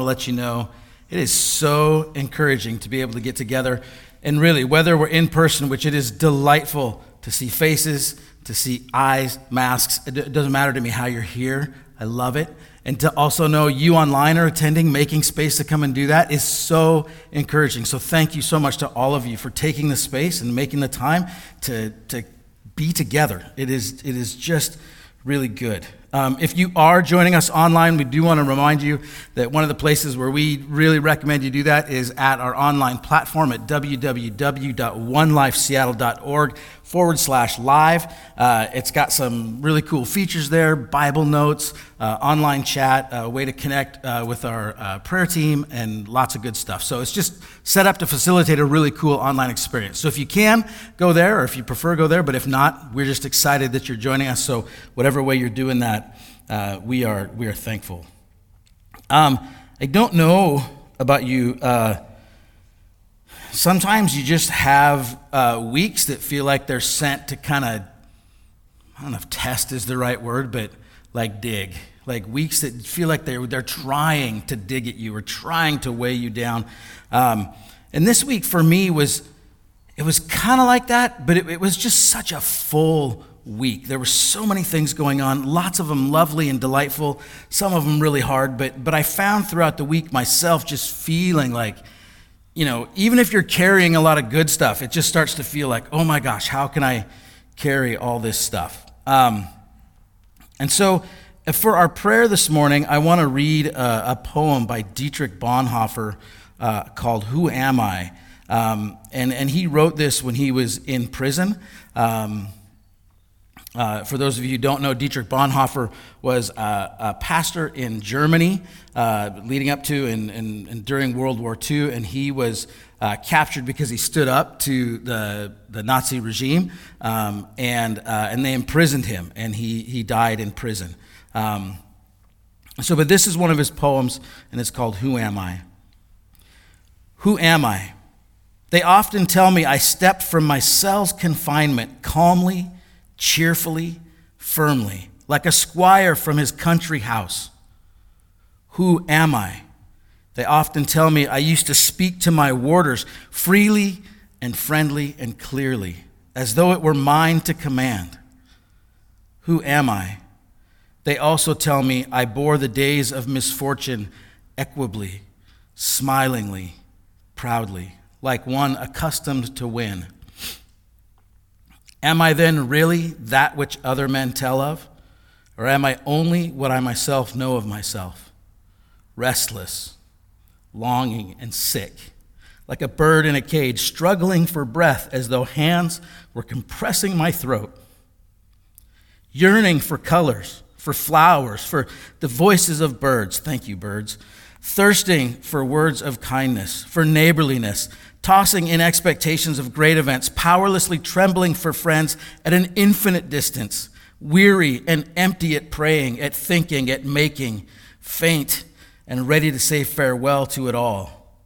to let you know it is so encouraging to be able to get together. And really, whether we're in person, which it is delightful to see faces, to see eyes, masks, it doesn't matter to me how you're here. I love it. And to also know you online are attending, making space to come and do that is so encouraging. So thank you so much to all of you for taking the space and making the time to, to be together. It is, it is just really good. Um, if you are joining us online, we do want to remind you that one of the places where we really recommend you do that is at our online platform at www.onelifeseattle.org forward slash live. Uh, it's got some really cool features there Bible notes, uh, online chat, a way to connect uh, with our uh, prayer team, and lots of good stuff. So it's just set up to facilitate a really cool online experience. So if you can, go there, or if you prefer, go there. But if not, we're just excited that you're joining us. So whatever way you're doing that, uh, we, are, we are thankful. Um, I don't know about you uh, sometimes you just have uh, weeks that feel like they're sent to kind of, I don't know if test is the right word, but like dig. Like weeks that feel like they're, they're trying to dig at you or trying to weigh you down. Um, and this week for me was, it was kind of like that, but it, it was just such a full week. There were so many things going on, lots of them lovely and delightful, some of them really hard, but, but I found throughout the week myself just feeling like, you know, even if you're carrying a lot of good stuff, it just starts to feel like, oh my gosh, how can I carry all this stuff? Um, and so, uh, for our prayer this morning, I want to read a, a, poem by Dietrich Bonhoeffer uh, called Who Am I? Um, and, and he wrote this when he was in prison. Um, uh, for those of you who don't know, Dietrich Bonhoeffer was a, a pastor in Germany uh, leading up to and, and, and, during World War II, and he was uh, captured because he stood up to the, the Nazi regime, um, and, uh, and they imprisoned him, and he, he died in prison. Um, so, but this is one of his poems, and it's called Who Am I? Who am I? They often tell me I stepped from my cell's confinement calmly cheerfully, firmly, like a squire from his country house. Who am I? They often tell me I used to speak to my warders freely and friendly and clearly, as though it were mine to command. Who am I? They also tell me I bore the days of misfortune equably, smilingly, proudly, like one accustomed to win. Am I then really that which other men tell of? Or am I only what I myself know of myself? Restless, longing, and sick, like a bird in a cage, struggling for breath as though hands were compressing my throat. Yearning for colors, for flowers, for the voices of birds. Thank you, birds. Thirsting for words of kindness, for neighborliness, tossing in expectations of great events, powerlessly trembling for friends at an infinite distance, weary and empty at praying, at thinking, at making, faint and ready to say farewell to it all.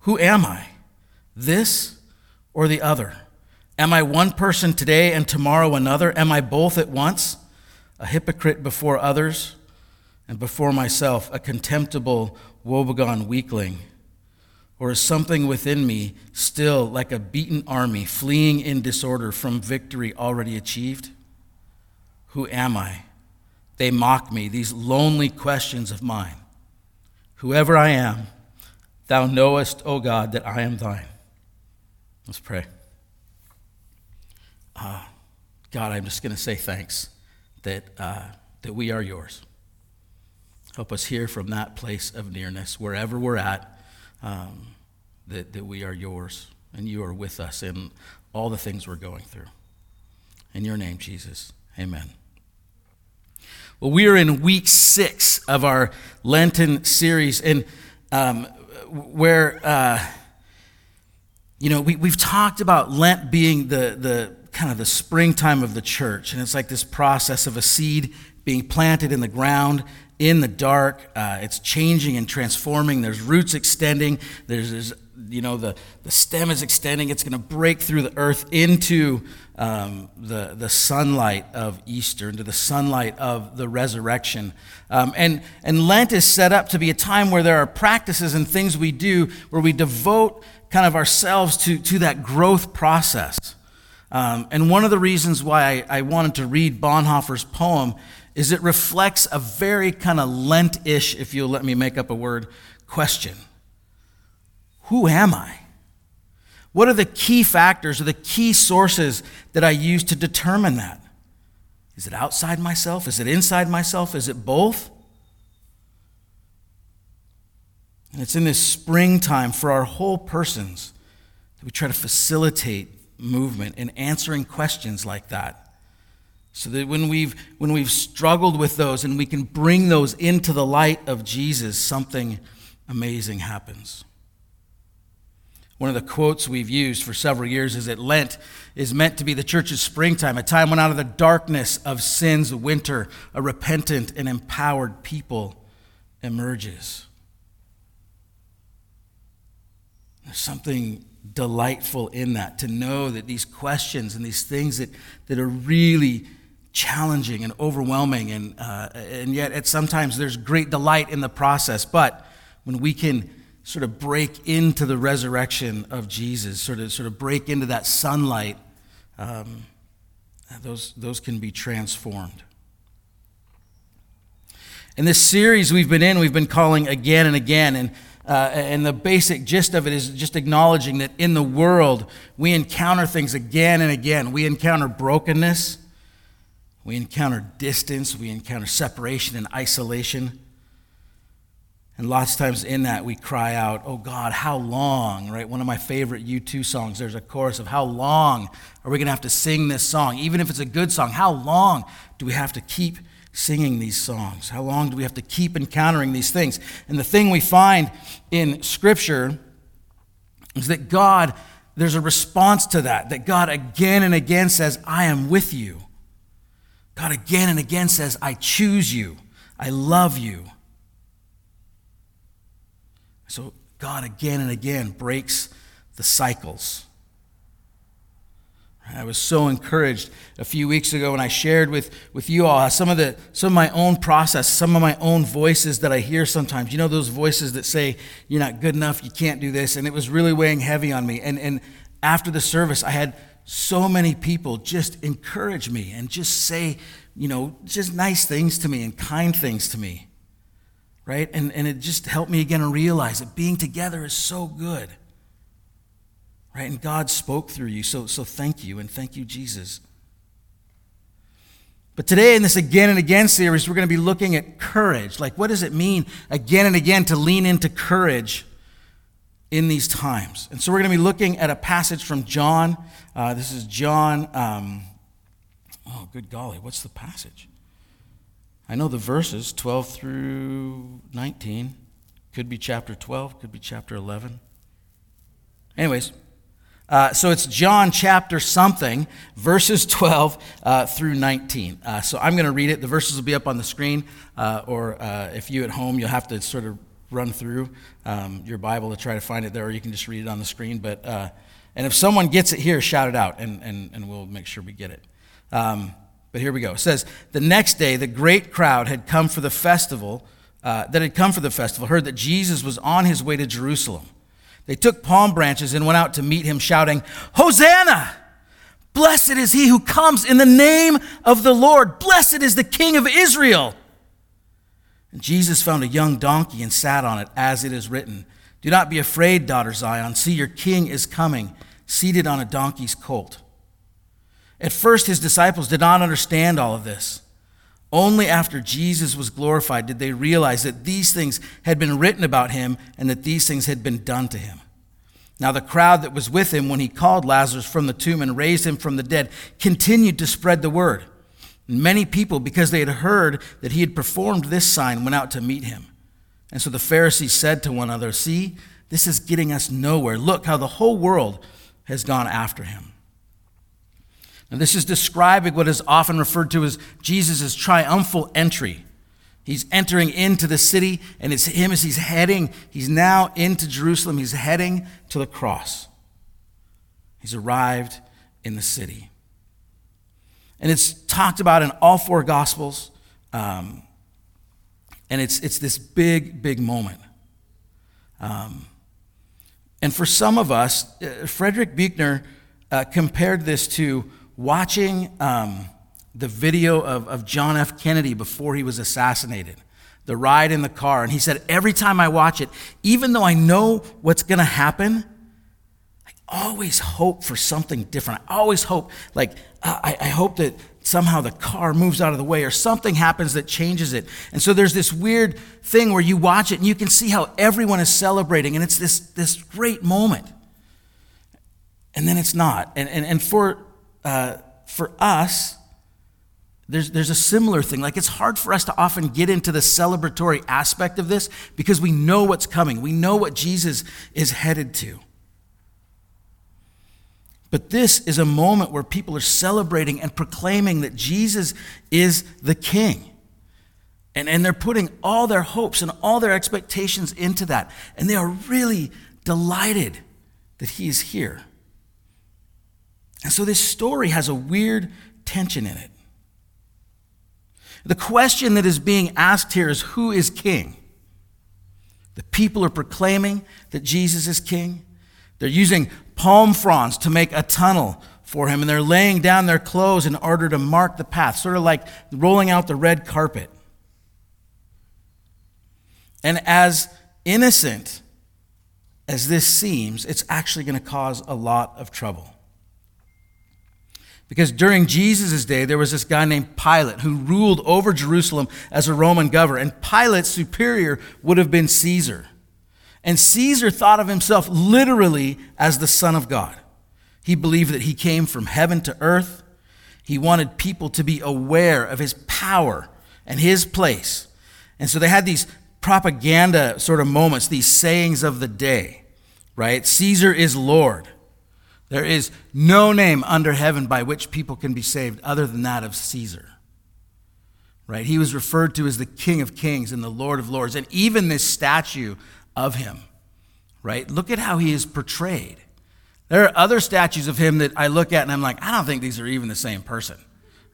Who am I? This or the other? Am I one person today and tomorrow another? Am I both at once? A hypocrite before others and before myself, a contemptible, woebegone weakling? Or is something within me still like a beaten army fleeing in disorder from victory already achieved? Who am I? They mock me, these lonely questions of mine. Whoever I am, thou knowest, O God, that I am thine. Let's pray. Uh, God, I'm just going to say thanks that, uh, that we are yours. Help us hear from that place of nearness, wherever we're at um, that, that we are yours and you are with us in all the things we're going through. In your name, Jesus, amen. Well, we are in week six of our Lenten series, and um, where, uh, you know, we, we've talked about Lent being the, the kind of the springtime of the church, and it's like this process of a seed being planted in the ground in the dark. Uh, it's changing and transforming. There's roots extending. There's, there's you know, the, the stem is extending. It's going to break through the earth into um, the, the sunlight of Easter, into the sunlight of the resurrection. Um, and, and Lent is set up to be a time where there are practices and things we do where we devote kind of ourselves to, to that growth process. Um, and one of the reasons why I, I wanted to read Bonhoeffer's poem is it reflects a very kind of Lent ish, if you'll let me make up a word, question Who am I? What are the key factors or the key sources that I use to determine that? Is it outside myself? Is it inside myself? Is it both? And it's in this springtime for our whole persons that we try to facilitate movement in answering questions like that. So that when we've, when we've struggled with those and we can bring those into the light of Jesus, something amazing happens. One of the quotes we've used for several years is that Lent is meant to be the church's springtime, a time when out of the darkness of sin's winter, a repentant and empowered people emerges. There's something delightful in that to know that these questions and these things that, that are really challenging and overwhelming, and, uh, and yet at sometimes there's great delight in the process. But when we can sort of break into the resurrection of Jesus, sort of, sort of break into that sunlight, um, those, those can be transformed. In this series we've been in, we've been calling again and again, and, uh, and the basic gist of it is just acknowledging that in the world we encounter things again and again. We encounter brokenness, we encounter distance, we encounter separation and isolation. And lots of times in that, we cry out, Oh God, how long? Right? One of my favorite U2 songs, there's a chorus of how long are we going to have to sing this song? Even if it's a good song, how long do we have to keep singing these songs? How long do we have to keep encountering these things? And the thing we find in Scripture is that God, there's a response to that, that God again and again says, I am with you. God again and again says, I choose you, I love you. So God again and again breaks the cycles. I was so encouraged a few weeks ago when I shared with, with you all some of the some of my own process, some of my own voices that I hear sometimes. You know those voices that say you're not good enough, you can't do this, and it was really weighing heavy on me. And and after the service, I had so many people just encourage me and just say, you know, just nice things to me and kind things to me right? And, and it just helped me again to realize that being together is so good, right? And God spoke through you, so, so thank you, and thank you, Jesus. But today, in this again and again series, we're going to be looking at courage. Like, what does it mean again and again to lean into courage in these times? And so, we're going to be looking at a passage from John. Uh, this is John. Um, oh, good golly, what's the passage? I know the verses 12 through 19. Could be chapter 12, could be chapter 11. Anyways, uh, so it's John chapter something, verses 12 uh, through 19. Uh, so I'm going to read it. The verses will be up on the screen, uh, or uh, if you at home, you'll have to sort of run through um, your Bible to try to find it there, or you can just read it on the screen. But uh, and if someone gets it here, shout it out, and, and, and we'll make sure we get it. Um, but here we go. It says, The next day, the great crowd had come for the festival, uh, that had come for the festival, heard that Jesus was on his way to Jerusalem. They took palm branches and went out to meet him, shouting, Hosanna! Blessed is he who comes in the name of the Lord. Blessed is the King of Israel. And Jesus found a young donkey and sat on it, as it is written Do not be afraid, daughter Zion. See, your king is coming, seated on a donkey's colt. At first, his disciples did not understand all of this. Only after Jesus was glorified did they realize that these things had been written about him and that these things had been done to him. Now, the crowd that was with him when he called Lazarus from the tomb and raised him from the dead continued to spread the word. Many people, because they had heard that he had performed this sign, went out to meet him. And so the Pharisees said to one another, See, this is getting us nowhere. Look how the whole world has gone after him. Now, this is describing what is often referred to as Jesus' triumphal entry. He's entering into the city, and it's him as he's heading, he's now into Jerusalem. He's heading to the cross. He's arrived in the city. And it's talked about in all four Gospels. Um, and it's, it's this big, big moment. Um, and for some of us, uh, Frederick Buechner uh, compared this to watching um, the video of, of John F. Kennedy before he was assassinated, the ride in the car. And he said, Every time I watch it, even though I know what's going to happen, I always hope for something different. I always hope, like, I, I hope that somehow the car moves out of the way or something happens that changes it. And so there's this weird thing where you watch it and you can see how everyone is celebrating, and it's this, this great moment. And then it's not. And, and, and for, uh, for us, there's, there's a similar thing. Like, it's hard for us to often get into the celebratory aspect of this because we know what's coming. We know what Jesus is headed to. But this is a moment where people are celebrating and proclaiming that Jesus is the King. And, and they're putting all their hopes and all their expectations into that. And they are really delighted that he is here. And so this story has a weird tension in it. The question that is being asked here is who is king? The people are proclaiming that Jesus is king. They're using palm fronds to make a tunnel for him, and they're laying down their clothes in order to mark the path, sort of like rolling out the red carpet. And as innocent as this seems, it's actually going to cause a lot of trouble. Because during Jesus' day, there was this guy named Pilate who ruled over Jerusalem as a Roman governor. And Pilate's superior would have been Caesar. And Caesar thought of himself literally as the Son of God. He believed that he came from heaven to earth. He wanted people to be aware of his power and his place. And so they had these propaganda sort of moments, these sayings of the day, right? Caesar is Lord. There is no name under heaven by which people can be saved other than that of Caesar. Right? He was referred to as the King of Kings and the Lord of Lords. And even this statue of him, right? Look at how he is portrayed. There are other statues of him that I look at and I'm like, I don't think these are even the same person,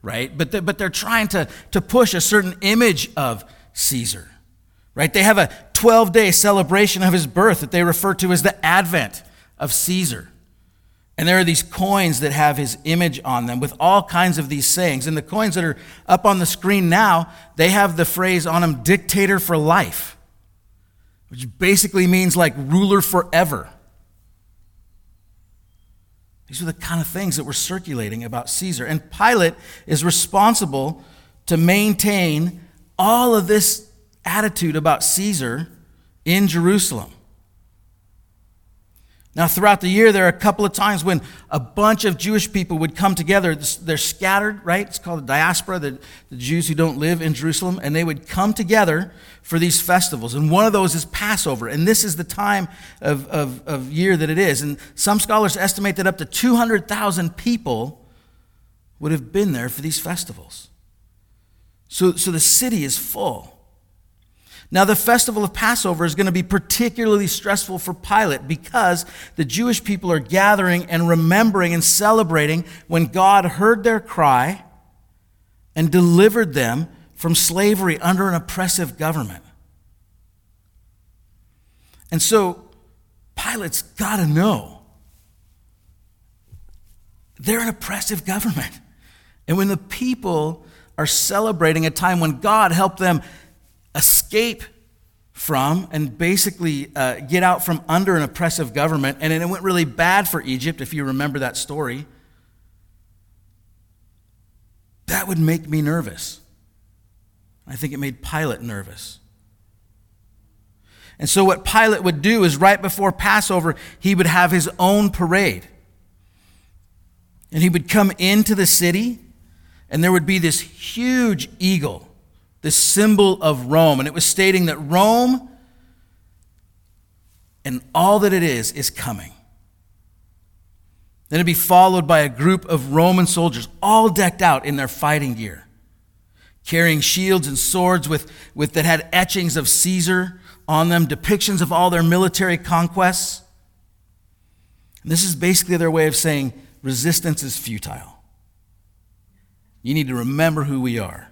right? But they're, but they're trying to, to push a certain image of Caesar, right? They have a 12 day celebration of his birth that they refer to as the Advent of Caesar. And there are these coins that have his image on them with all kinds of these sayings. And the coins that are up on the screen now, they have the phrase on them, dictator for life which basically means like ruler forever. These are the kind of things that were circulating about Caesar. And Pilate is responsible to maintain all of this attitude about Caesar in Jerusalem. Now, throughout the year, there are a couple of times when a bunch of Jewish people would come together. They're scattered, right? It's called the diaspora, the, the Jews who don't live in Jerusalem. And they would come together for these festivals. And one of those is Passover. And this is the time of, of, of year that it is. And some scholars estimate that up to 200,000 people would have been there for these festivals. So, so the city is full. Now, the festival of Passover is going to be particularly stressful for Pilate because the Jewish people are gathering and remembering and celebrating when God heard their cry and delivered them from slavery under an oppressive government. And so, Pilate's got to know they're an oppressive government. And when the people are celebrating a time when God helped them escape from and basically uh, get out from under an oppressive government. And it went really bad for Egypt, if you remember that story. That would make me nervous. I think it made Pilate nervous. And so, what Pilate would do is right before Passover, he would have his own parade. And he would come into the city, and there would be this huge eagle the symbol of Rome. And it was stating that Rome and all that it is is coming. Then it'd be followed by a group of Roman soldiers, all decked out in their fighting gear, carrying shields and swords with, with, that had etchings of Caesar on them, depictions of all their military conquests. And this is basically their way of saying resistance is futile. You need to remember who we are.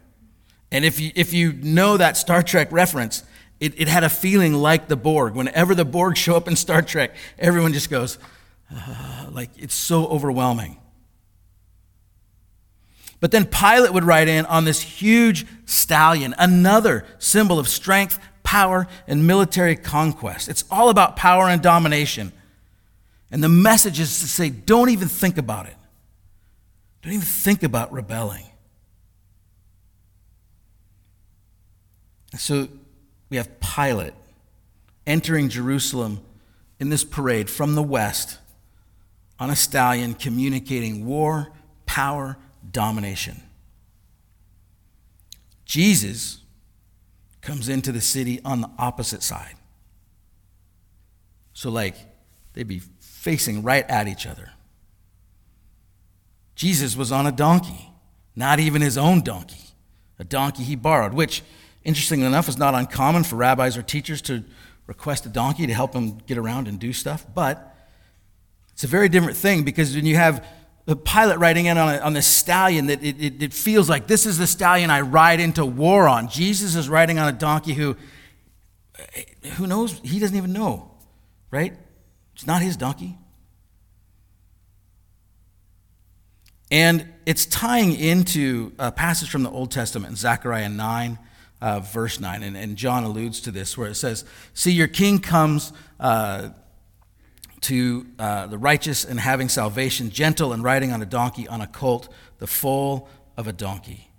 And if you, if you know that Star Trek reference, it, it had a feeling like the Borg. Whenever the Borg show up in Star Trek, everyone just goes, uh, like, it's so overwhelming. But then Pilate would ride in on this huge stallion, another symbol of strength, power, and military conquest. It's all about power and domination. And the message is to say, don't even think about it. Don't even think about rebelling. So we have Pilate entering Jerusalem in this parade from the west on a stallion communicating war, power, domination. Jesus comes into the city on the opposite side. So, like, they'd be facing right at each other. Jesus was on a donkey, not even his own donkey, a donkey he borrowed, which, interestingly enough, it's not uncommon for rabbis or teachers to request a donkey to help them get around and do stuff. But it's a very different thing because when you have the Pilate riding in on, a, on this stallion that it, it, it feels like this is the stallion I ride into war on. Jesus is riding on a donkey who, who knows? He doesn't even know, right? It's not his donkey. And it's tying into a passage from the Old Testament, Zechariah 9, uh, verse 9. And, and, John alludes to this, where it says, See, your king comes. Uh, to uh, the righteous and having salvation, gentle and riding on a donkey, on a colt, the foal of a donkey.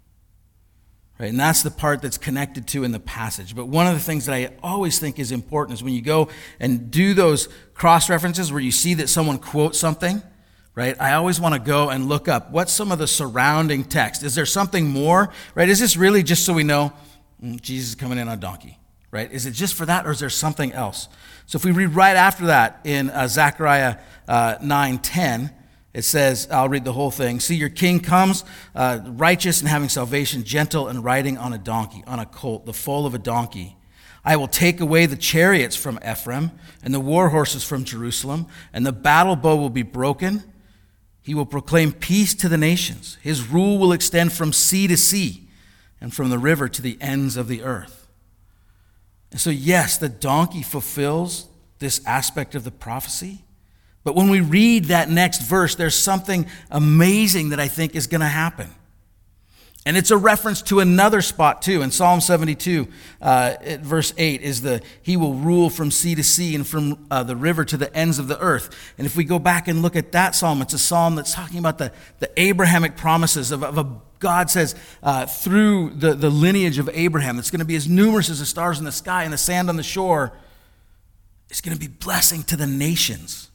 Right? And that's the part that's connected to in the passage. But one of the things that I always think is important is when you go and do those cross references where you see that someone quotes something, right? I always want to go and look up what's some of the surrounding text. Is there something more, right? Is this really just so we know Jesus is coming in on a donkey? right? Is it just for that or is there something else? So if we read right after that in uh, Zechariah uh, 9 10, it says, I'll read the whole thing. See, your king comes, uh, righteous and having salvation, gentle and riding on a donkey, on a colt, the foal of a donkey. I will take away the chariots from Ephraim and the war horses from Jerusalem, and the battle bow will be broken. He will proclaim peace to the nations. His rule will extend from sea to sea and from the river to the ends of the earth. And so, yes, the donkey fulfills this aspect of the prophecy. But when we read that next verse, there's something amazing that I think is going to happen. And it's a reference to another spot too. In Psalm 72, uh, verse 8, is the He will rule from sea to sea and from uh, the river to the ends of the earth. And if we go back and look at that psalm, it's a psalm that's talking about the, the Abrahamic promises of, of a God says uh, through the, the lineage of Abraham, that's going to be as numerous as the stars in the sky and the sand on the shore, it's going to be blessing to the nations.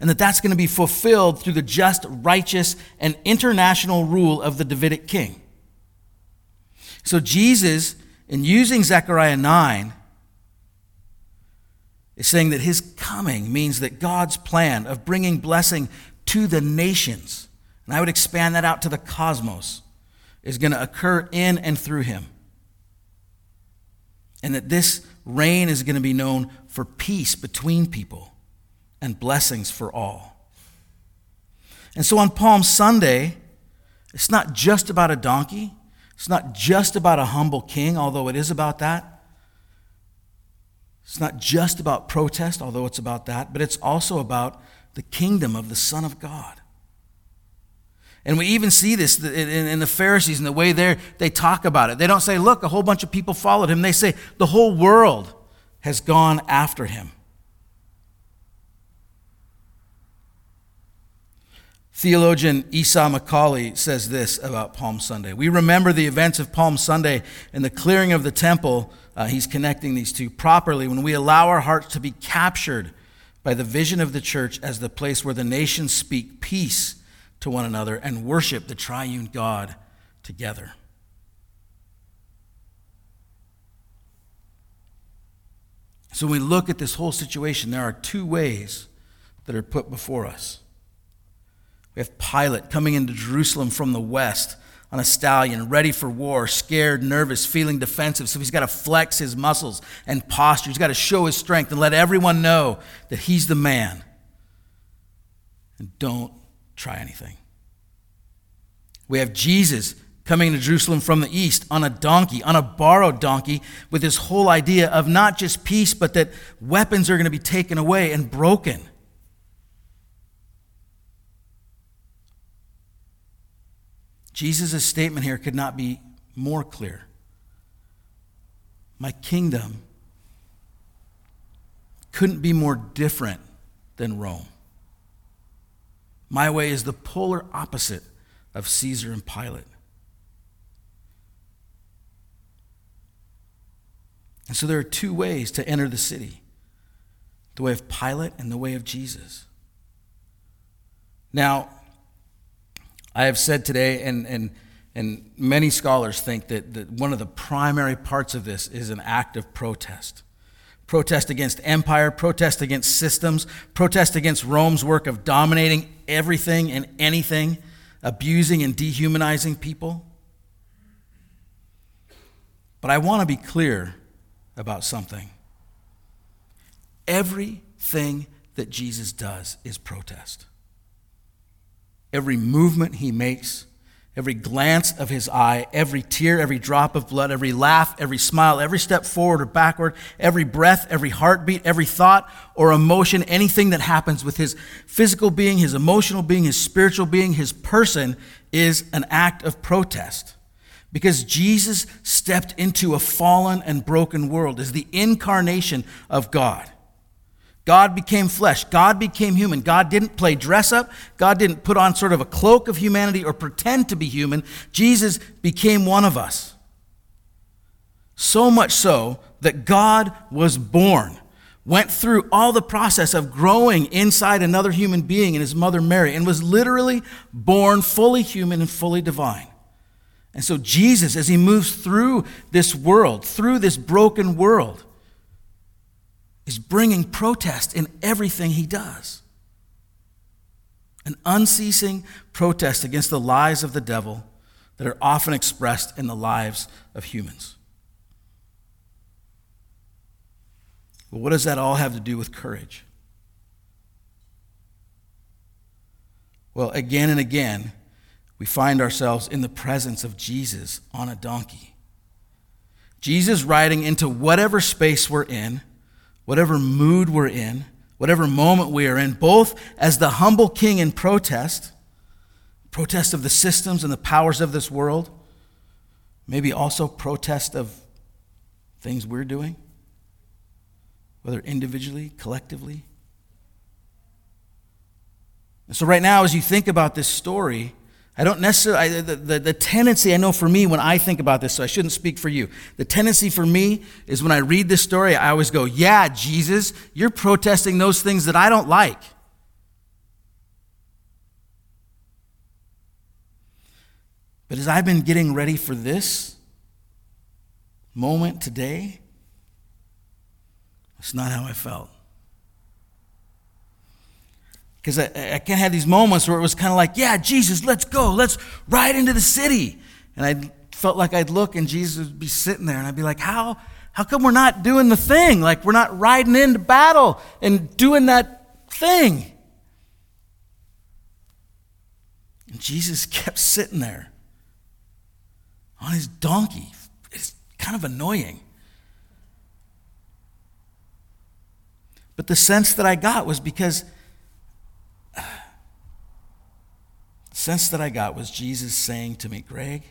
And that that's going to be fulfilled through the just, righteous, and international rule of the Davidic king. So Jesus, in using Zechariah 9, is saying that his coming means that God's plan of bringing blessing to the nations, and I would expand that out to the cosmos, is going to occur in and through him. And that this reign is going to be known for peace between people and blessings for all. And so on Palm Sunday, it's not just about a donkey, it's not just about a humble king, although it is about that. It's not just about protest, although it's about that, but it's also about the kingdom of the Son of God. And we even see this in the Pharisees and the way they talk about it. They don't say, look, a whole bunch of people followed him. They say, the whole world has gone after him. Theologian Esau McCaulley says this about Palm Sunday. We remember the events of Palm Sunday and the clearing of the temple. Uh, he's connecting these two properly when we allow our hearts to be captured by the vision of the church as the place where the nations speak peace to one another and worship the triune God together. So, when we look at this whole situation, there are two ways that are put before us. We have Pilate coming into Jerusalem from the west on a stallion, ready for war, scared, nervous, feeling defensive. So he's got to flex his muscles and posture. He's got to show his strength and let everyone know that he's the man. And don't try anything. We have Jesus coming to Jerusalem from the east on a donkey, on a borrowed donkey, with this whole idea of not just peace, but that weapons are going to be taken away and broken. Jesus' statement here could not be more clear. My kingdom couldn't be more different than Rome. My way is the polar opposite of Caesar and Pilate. And so there are two ways to enter the city the way of Pilate and the way of Jesus. Now, I have said today, and, and, and many scholars think that, that one of the primary parts of this is an act of protest protest against empire, protest against systems, protest against Rome's work of dominating everything and anything, abusing and dehumanizing people. But I want to be clear about something. Everything that Jesus does is protest. Every movement he makes, every glance of his eye, every tear, every drop of blood, every laugh, every smile, every step forward or backward, every breath, every heartbeat, every thought or emotion, anything that happens with his physical being, his emotional being, his spiritual being, his person is an act of protest. Because Jesus stepped into a fallen and broken world as the incarnation of God. God became flesh. God became human. God didn't play dress up. God didn't put on sort of a cloak of humanity or pretend to be human. Jesus became one of us. So much so that God was born, went through all the process of growing inside another human being in his mother Mary, and was literally born fully human and fully divine. And so, Jesus, as he moves through this world, through this broken world, is bringing protest in everything he does. An unceasing protest against the lies of the devil that are often expressed in the lives of humans. Well, what does that all have to do with courage? Well, again and again, we find ourselves in the presence of Jesus on a donkey. Jesus riding into whatever space we're in, whatever mood we're in, whatever moment we are in, both as the humble king in protest, protest of the systems and the powers of this world, maybe also protest of things we're doing, whether individually, collectively. And so, right now, as you think about this story, I don't necessarily, I, the, the, the, tendency I know for me when I think about this, so I shouldn't speak for you. The tendency for me is when I read this story, I always go, Yeah, Jesus, you're protesting those things that I don't like. But as I've been getting ready for this moment today, it's not how I felt. Because I, I can't have these moments where it was kind of like, yeah, Jesus, let's go. Let's ride into the city. And I felt like I'd look and Jesus would be sitting there and I'd be like, how, how come we're not doing the thing? Like we're not riding into battle and doing that thing. And Jesus kept sitting there on his donkey. It's kind of annoying. But the sense that I got was because sense that I got was Jesus saying to me, Greg,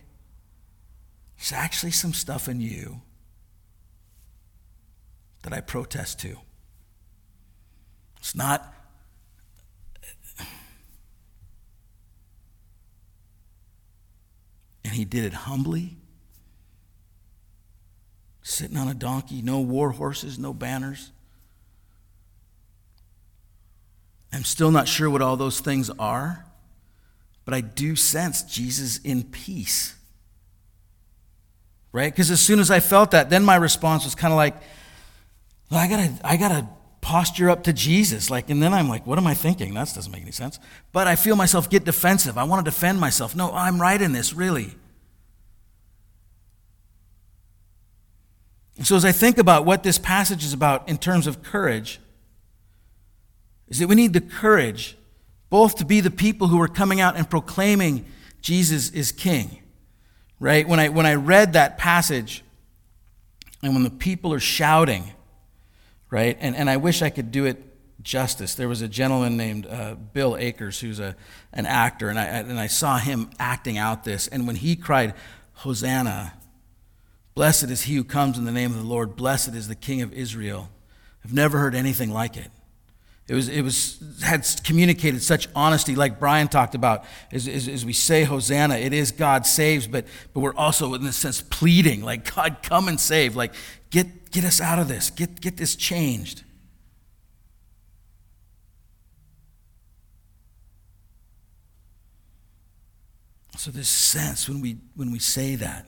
there's actually some stuff in you that I protest to. It's not. And he did it humbly, sitting on a donkey, no war horses, no banners. I'm still not sure what all those things are but I do sense Jesus in peace. Right? Because as soon as I felt that, then my response was kind of like, well, I gotta, I gotta posture up to Jesus. Like, and then I'm like, what am I thinking? That doesn't make any sense. But I feel myself get defensive. I want to defend myself. No, I'm right in this, really. And so as I think about what this passage is about in terms of courage, is that we need the courage both to be the people who are coming out and proclaiming Jesus is King. Right? When I, when I read that passage, and when the people are shouting, right? And, and I wish I could do it justice. There was a gentleman named uh, Bill Akers who's a, an actor, and I, and I saw him acting out this. And when he cried, Hosanna, blessed is he who comes in the name of the Lord, blessed is the King of Israel, I've never heard anything like it. It was, it was had communicated such honesty, like Brian talked about, as, as, as, we say Hosanna, it is God saves, but, but we're also in a sense pleading, like God come and save, like get, get us out of this, get, get this changed. So this sense when we when we say that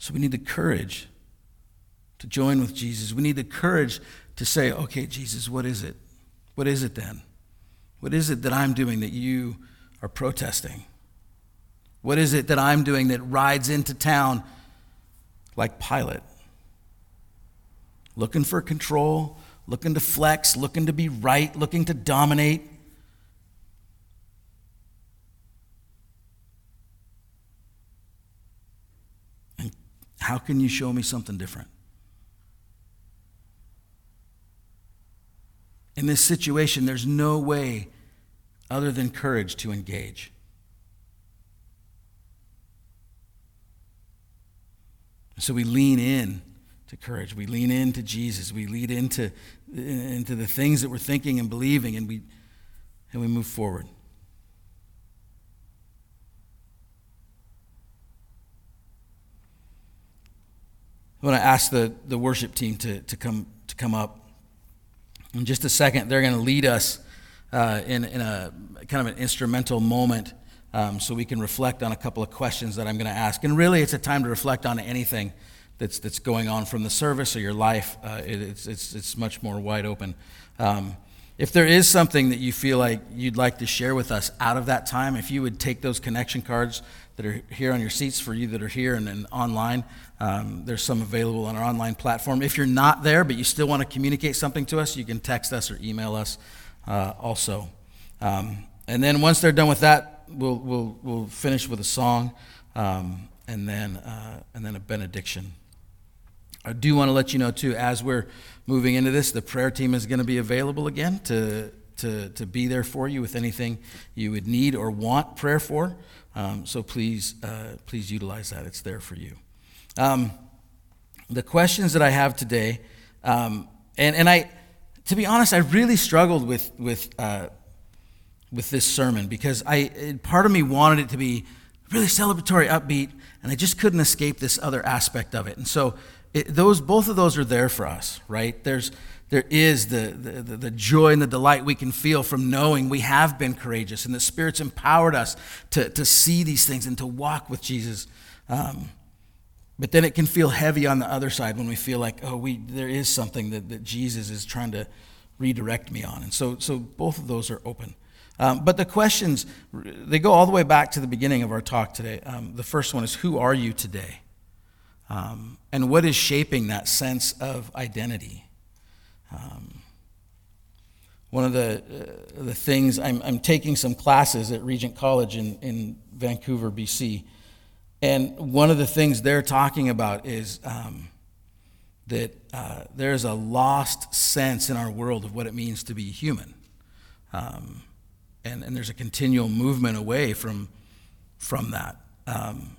So we need the courage to join with Jesus. We need the courage to say, okay, Jesus, what is it? What is it then? What is it that I'm doing that you are protesting? What is it that I'm doing that rides into town like Pilate? Looking for control, looking to flex, looking to be right, looking to dominate. How can you show me something different? In this situation, there's no way other than courage to engage. So we lean in to courage. We lean into Jesus. We lead into, into the things that we're thinking and believing, and we, and we move forward. I want to ask the, the worship team to, to, come, to come up. In just a second, they're going to lead us uh, in, in a kind of an instrumental moment um, so we can reflect on a couple of questions that I'm going to ask. And really, it's a time to reflect on anything that's, that's going on from the service or your life. Uh, it, it's, it's, it's much more wide open. Um, if there is something that you feel like you'd like to share with us out of that time, if you would take those connection cards that are here on your seats for you that are here and, and online, um, there's some available on our online platform. If you're not there, but you still want to communicate something to us, you can text us or email us uh, also. Um, and then once they're done with that, we'll, we'll, we'll finish with a song um, and, then, uh, and then a benediction. I do want to let you know, too, as we're moving into this, the prayer team is going to be available again to, to, to be there for you with anything you would need or want prayer for. Um, so please, uh, please utilize that. It's there for you. Um, the questions that I have today, um, and, and I, to be honest, I really struggled with, with, uh, with this sermon because I, part of me wanted it to be really celebratory, upbeat, and I just couldn't escape this other aspect of it. And so it, those, both of those are there for us, right? There's, there is the, the, the, joy and the delight we can feel from knowing we have been courageous and the Spirit's empowered us to, to see these things and to walk with Jesus. Um, but then it can feel heavy on the other side when we feel like, oh, we, there is something that, that Jesus is trying to redirect me on. And so, so both of those are open. Um, but the questions, they go all the way back to the beginning of our talk today. Um, the first one is Who are you today? Um, and what is shaping that sense of identity? Um, one of the, uh, the things, I'm, I'm taking some classes at Regent College in, in Vancouver, BC. And one of the things they're talking about is um, that uh, there's a lost sense in our world of what it means to be human. Um, and, and there's a continual movement away from, from that. Um,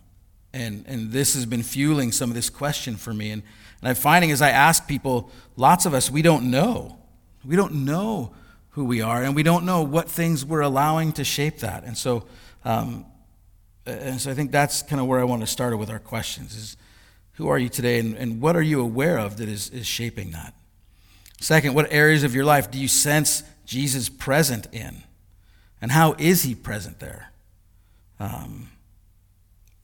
and, and this has been fueling some of this question for me. And, and I'm finding as I ask people, lots of us, we don't know. We don't know who we are, and we don't know what things we're allowing to shape that. And so um, and so I think that's kind of where I want to start with our questions is who are you today and, and what are you aware of that is, is shaping that? Second, what areas of your life do you sense Jesus present in? And how is he present there? Um,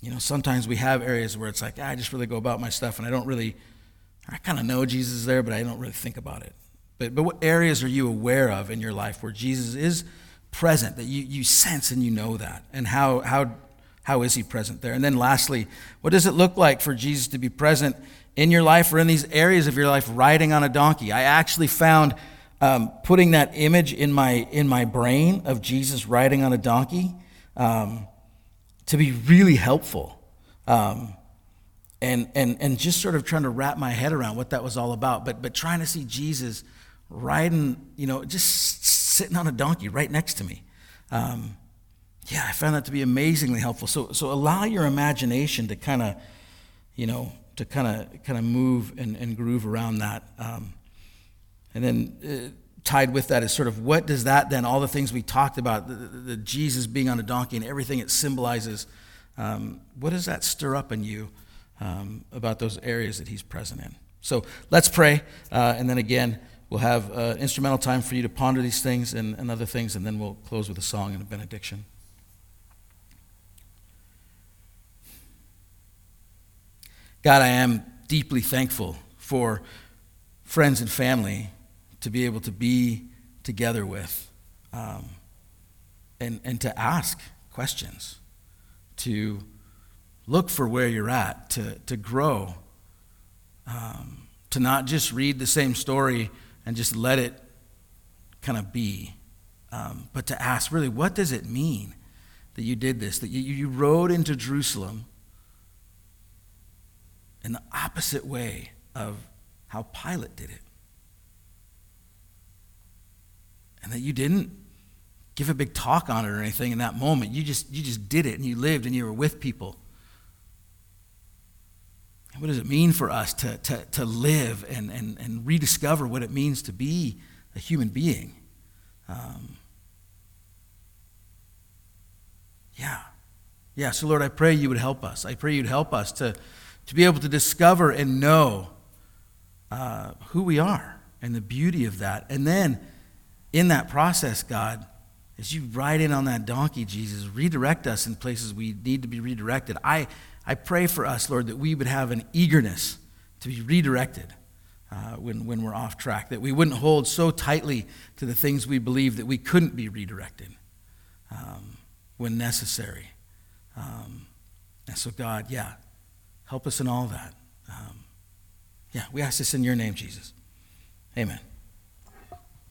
you know, sometimes we have areas where it's like, ah, I just really go about my stuff and I don't really, I kind of know Jesus is there, but I don't really think about it. but, but what areas are you aware of in your life where Jesus is present, that you, you sense and you know that? And how, how, how is he present there? And then lastly, what does it look like for Jesus to be present in your life or in these areas of your life riding on a donkey? I actually found um, putting that image in my, in my brain of Jesus riding on a donkey um, to be really helpful. Um, and, and, and just sort of trying to wrap my head around what that was all about. But, but trying to see Jesus riding, you know, just sitting on a donkey right next to me. Um, yeah, I found that to be amazingly helpful. So, so allow your imagination to kind of, you know, to kind of kind of move and, and groove around that. Um, and then uh, tied with that is sort of what does that then, all the things we talked about, the, the, the Jesus being on a donkey and everything it symbolizes, um, what does that stir up in you um, about those areas that he's present in? So let's pray. Uh, and then again, We'll have uh, instrumental time for you to ponder these things and, and other things, and then we'll close with a song and a benediction. God, I am deeply thankful for friends and family to be able to be together with um, and, and to ask questions, to look for where you're at, to, to grow, um, to not just read the same story and just let it kind of be. Um, but to ask, really, what does it mean that you did this? That you, you rode into Jerusalem in the opposite way of how Pilate did it. And that you didn't give a big talk on it or anything in that moment. You just, you just did it and you lived and you were with people. And what does it mean for us to, to, to live and, and, and rediscover what it means to be a human being? Um, yeah. Yeah, so Lord, I pray you would help us. I pray you'd help us to, to be able to discover and know uh, who we are and the beauty of that. And then in that process, God, as you ride in on that donkey, Jesus, redirect us in places we need to be redirected. I, I pray for us, Lord, that we would have an eagerness to be redirected uh, when, when we're off track, that we wouldn't hold so tightly to the things we believe that we couldn't be redirected um, when necessary. Um, and so, God, yeah, help us in all that. Um, yeah, we ask this in your name, Jesus. Amen.